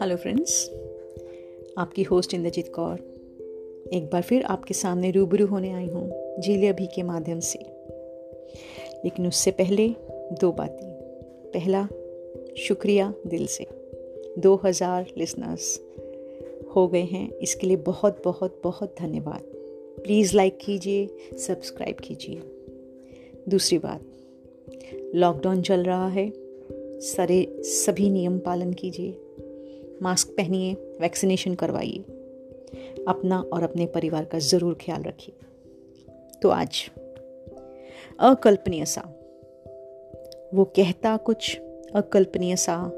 Hello friends आपकी host Inderjeet Kaur. एक बार फिर आपके सामने रूबरू होने आई हूँ जीलिया भी के माध्यम से। लेकिन उससे पहले दो बातें। पहला, शुक्रिया दिल से। 2000 लिसनर्स हो गए हैं। इसके लिए बहुत बहुत बहुत धन्यवाद। प्लीज़ लाइक कीजिए सब्सक्राइब कीजिए। दूसरी बात लॉकडाउन चल रहा है। सारे सभी नियम पालन कीजिए। मास्क पहनिए, वैक्सीनेशन करवाइए। अपना और अपने परिवार का ज़रूर ख्याल रखिए। तो आज, अकल्पनीय सा। वो कहता कुछ अकल्पनीय सा,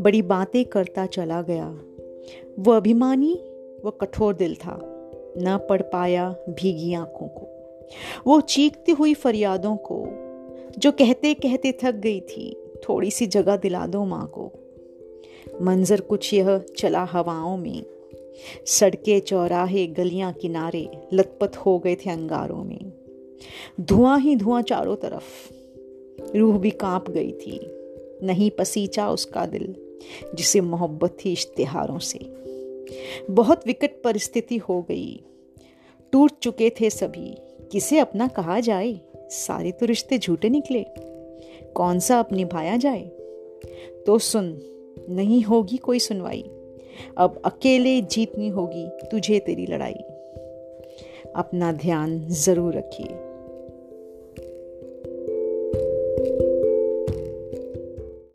बड़ी बातें करता चला गया। वो अभिमानी, वो कठोर दिल था। ना पढ़ पाया भीगी आँखों को। वो चीखती हुई फरियादों को जो कहते कहते थक गई थी थोड़ी सी जगह दिला दो माँ को। मंजर कुछ यह चला हवाओं में। सड़कें चौराहे गलियाँ किनारे लतपत हो गए थे अंगारों में। धुआँ ही धुआँ चारों तरफ़। रूह भी काँप गई थी। नहीं पसीचा उसका दिल, जिसे मोहब्बत थी इश्तिहारों से। बहुत विकट परिस्थिति हो गई। टूट चुके थे सभी। किसे अपना कहा जाए? सारे तो रिश्ते झूठे निकले। कौन सा अब निभाया जाए? तो सुन, नहीं होगी कोई सुनवाई। अब अकेले जीतनी होगी तुझे तेरी लड़ाई। अपना ध्यान ज़रूर रखिए।